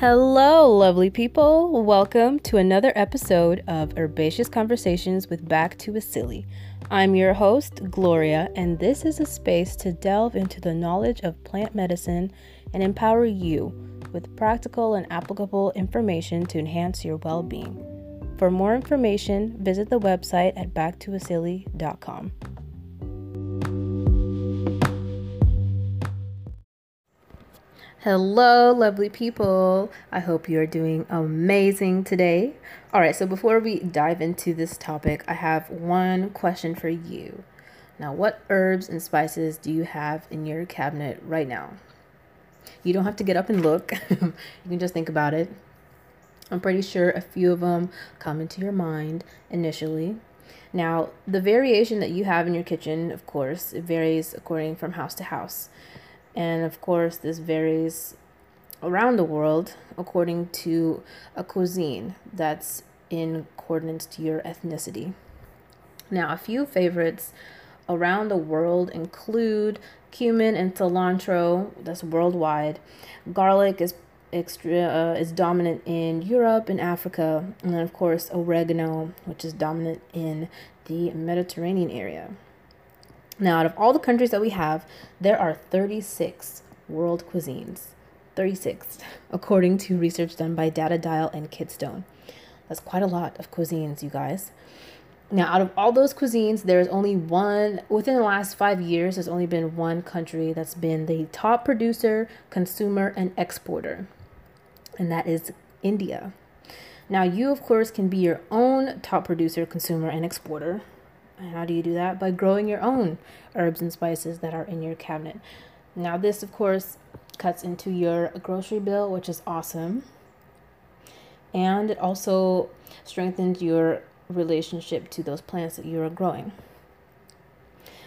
Hello, lovely people. Welcome to another episode of Herbaceous Conversations with Back to a Silly. I'm your host, Gloria, and this is a space to delve into the knowledge of plant medicine and empower you with practical and applicable information to enhance your well being. For more information, visit the website at backtoasilly.com. Hello, lovely people. I hope you're doing amazing today. All right, so before we dive into this topic, I have one question for you. Now, what herbs and spices do you have in your cabinet right now? You don't have to get up and look, you can just think about it. I'm pretty sure a few of them come into your mind initially. Now, the variation that you have in your kitchen, of course, it varies according from house to house. And of course, this varies around the world according to a cuisine that's in accordance to your ethnicity. Now, a few favorites around the world include cumin and cilantro, that's worldwide. Garlic is extra uh, is dominant in Europe and Africa, and then of course oregano, which is dominant in the Mediterranean area. Now, out of all the countries that we have, there are 36 world cuisines. 36, according to research done by Data Dial and Kidstone. That's quite a lot of cuisines, you guys. Now, out of all those cuisines, there's only one, within the last five years, there's only been one country that's been the top producer, consumer, and exporter, and that is India. Now, you, of course, can be your own top producer, consumer, and exporter. And how do you do that? By growing your own herbs and spices that are in your cabinet. Now, this, of course, cuts into your grocery bill, which is awesome. And it also strengthens your relationship to those plants that you are growing.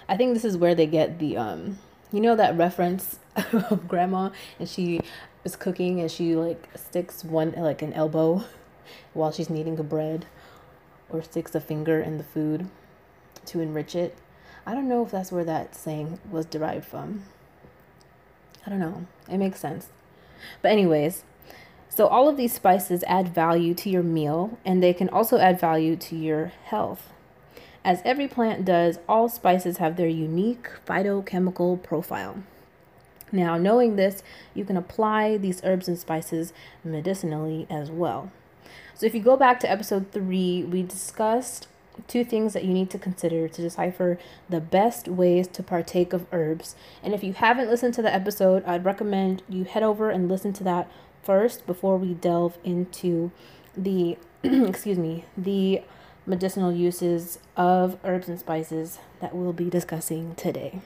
I think this is where they get the, um, you know, that reference of grandma and she is cooking and she like sticks one, like an elbow while she's kneading the bread or sticks a finger in the food to enrich it. I don't know if that's where that saying was derived from. I don't know. It makes sense. But, anyways, so all of these spices add value to your meal and they can also add value to your health. As every plant does, all spices have their unique phytochemical profile. Now, knowing this, you can apply these herbs and spices medicinally as well. So, if you go back to episode three, we discussed two things that you need to consider to decipher the best ways to partake of herbs. And if you haven't listened to the episode, I'd recommend you head over and listen to that first before we delve into the excuse me, the medicinal uses of herbs and spices that we'll be discussing today.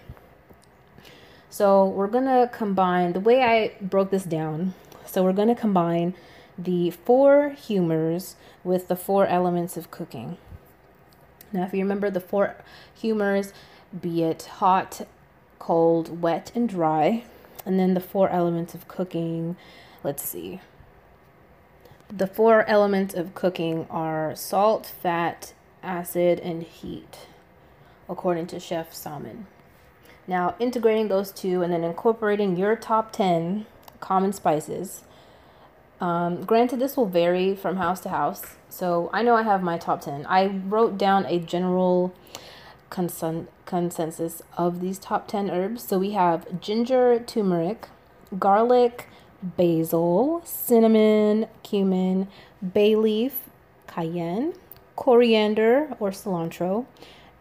So, we're going to combine the way I broke this down. So, we're going to combine the four humors with the four elements of cooking. Now, if you remember the four humors, be it hot, cold, wet, and dry, and then the four elements of cooking, let's see. The four elements of cooking are salt, fat, acid, and heat, according to Chef Samin. Now, integrating those two and then incorporating your top 10 common spices. Um, granted, this will vary from house to house. So I know I have my top 10. I wrote down a general consen- consensus of these top 10 herbs. So we have ginger, turmeric, garlic, basil, cinnamon, cumin, bay leaf, cayenne, coriander or cilantro,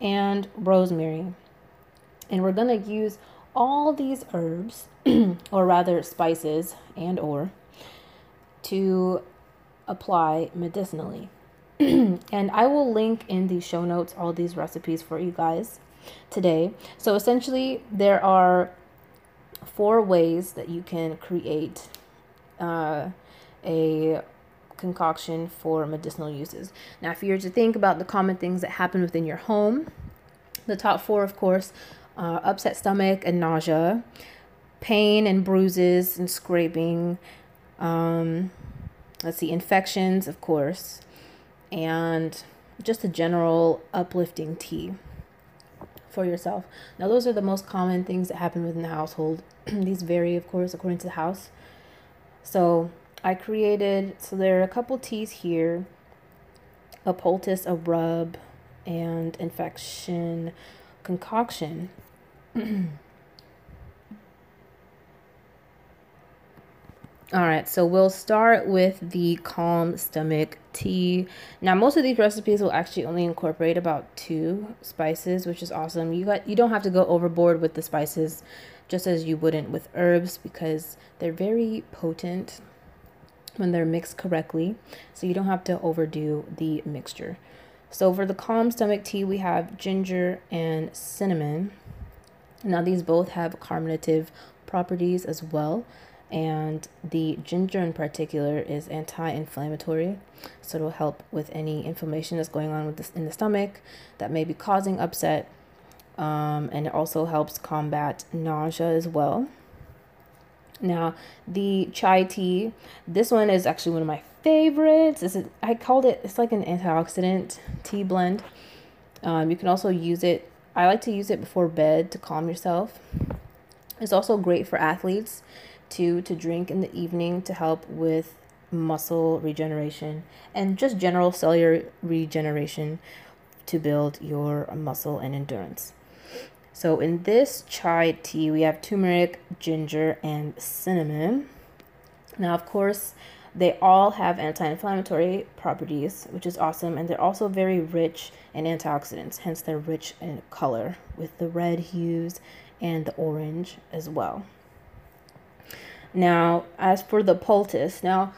and rosemary. And we're going to use all these herbs or rather spices and or to apply medicinally. and I will link in the show notes all these recipes for you guys today. So essentially, there are four ways that you can create uh, a concoction for medicinal uses. Now, if you're to think about the common things that happen within your home, the top four, of course, are upset stomach and nausea, pain and bruises and scraping, um, let's see, infections, of course, and just a general uplifting tea for yourself. Now, those are the most common things that happen within the household. These vary, of course, according to the house. So, I created, so there are a couple teas here, a poultice, a rub, and infection concoction. All right, so we'll start with the calm stomach tea. Now, most of these recipes will actually only incorporate about two spices, which is awesome. You got you don't have to go overboard with the spices, just as you wouldn't with herbs because they're very potent when they're mixed correctly. So you don't have to overdo the mixture. So for the calm stomach tea, we have ginger and cinnamon. Now these both have carminative properties as well and the ginger in particular is anti-inflammatory so it'll help with any inflammation that's going on with this in the stomach that may be causing upset. Um, and it also helps combat nausea as well. Now the chai tea this one is actually one of my favorites. This is, i called it it's like an antioxidant tea blend. Um, you can also use it i like to use it before bed to calm yourself. It's also great for athletes two to drink in the evening to help with muscle regeneration and just general cellular regeneration to build your muscle and endurance. So in this chai tea, we have turmeric, ginger, and cinnamon. Now, of course, they all have anti-inflammatory properties, which is awesome, and they're also very rich in antioxidants. Hence, they're rich in color with the red hues and the orange as well. Now, as for the poultice, now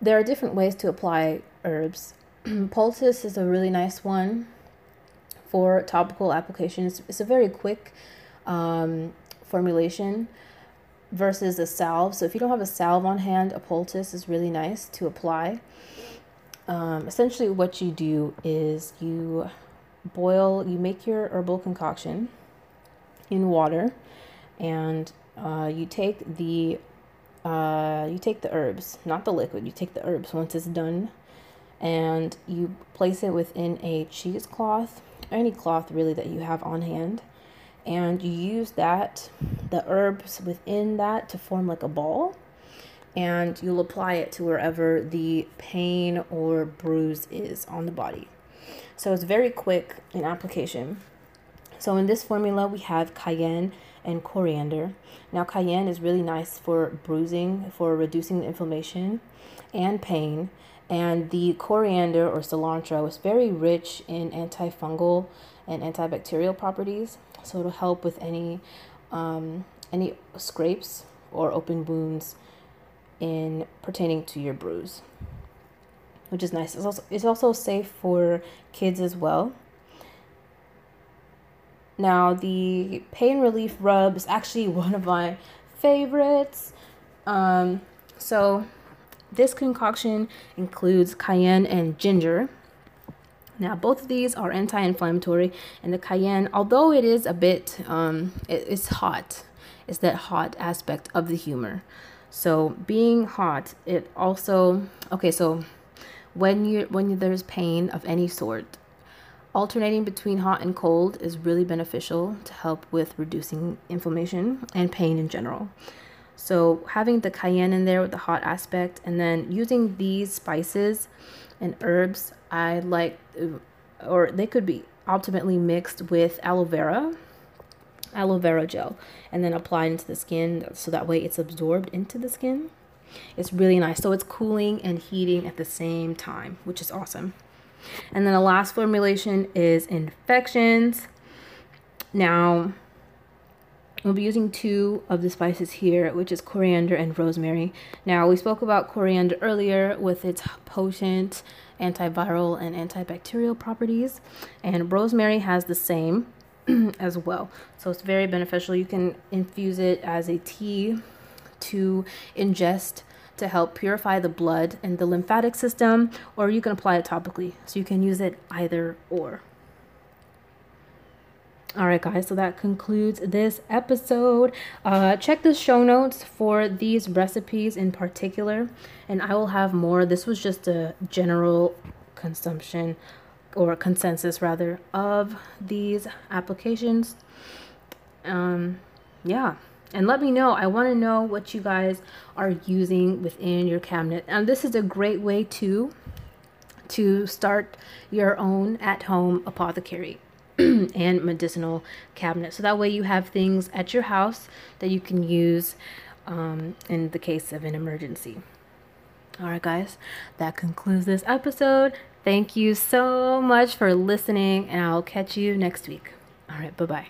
there are different ways to apply herbs. poultice is a really nice one for topical applications. It's a very quick um, formulation versus a salve. So if you don't have a salve on hand, a poultice is really nice to apply. Um, essentially, what you do is you boil, you make your herbal concoction in water, and uh, you take the uh, you take the herbs, not the liquid, you take the herbs once it's done and you place it within a cheesecloth, any cloth really that you have on hand. And you use that, the herbs within that to form like a ball. And you'll apply it to wherever the pain or bruise is on the body. So it's very quick in application. So in this formula, we have cayenne and coriander. Now, cayenne is really nice for bruising, for reducing the inflammation and pain. And the coriander or cilantro is very rich in antifungal and antibacterial properties. So it'll help with any um, any scrapes or open wounds in pertaining to your bruise, which is nice. It's also it's also safe for kids as well. Now, the pain relief rub is actually one of my favorites. Um, so, this concoction includes cayenne and ginger. Now, both of these are anti inflammatory, and the cayenne, although it is a bit, um, it, it's hot, it's that hot aspect of the humor. So, being hot, it also, okay, so when you when there's pain of any sort Alternating between hot and cold is really beneficial to help with reducing inflammation and pain in general. So, having the cayenne in there with the hot aspect, and then using these spices and herbs, I like, or they could be ultimately mixed with aloe vera, aloe vera gel, and then applied into the skin so that way it's absorbed into the skin. It's really nice. So, it's cooling and heating at the same time, which is awesome. And then the last formulation is infections. Now, we'll be using two of the spices here, which is coriander and rosemary. Now, we spoke about coriander earlier with its potent antiviral and antibacterial properties, and rosemary has the same as well. So it's very beneficial. You can infuse it as a tea to ingest to help purify the blood and the lymphatic system, or you can apply it topically. So you can use it either or. All right, guys, so that concludes this episode. Uh, check the show notes for these recipes in particular, and I will have more. This was just a general consumption or consensus, rather, of these applications. Um, yeah. And let me know. I want to know what you guys are using within your cabinet. And this is a great way to to start your own at-home apothecary and medicinal cabinet. So that way you have things at your house that you can use um, in the case of an emergency. All right, guys, that concludes this episode. Thank you so much for listening, and I'll catch you next week. All right, bye bye.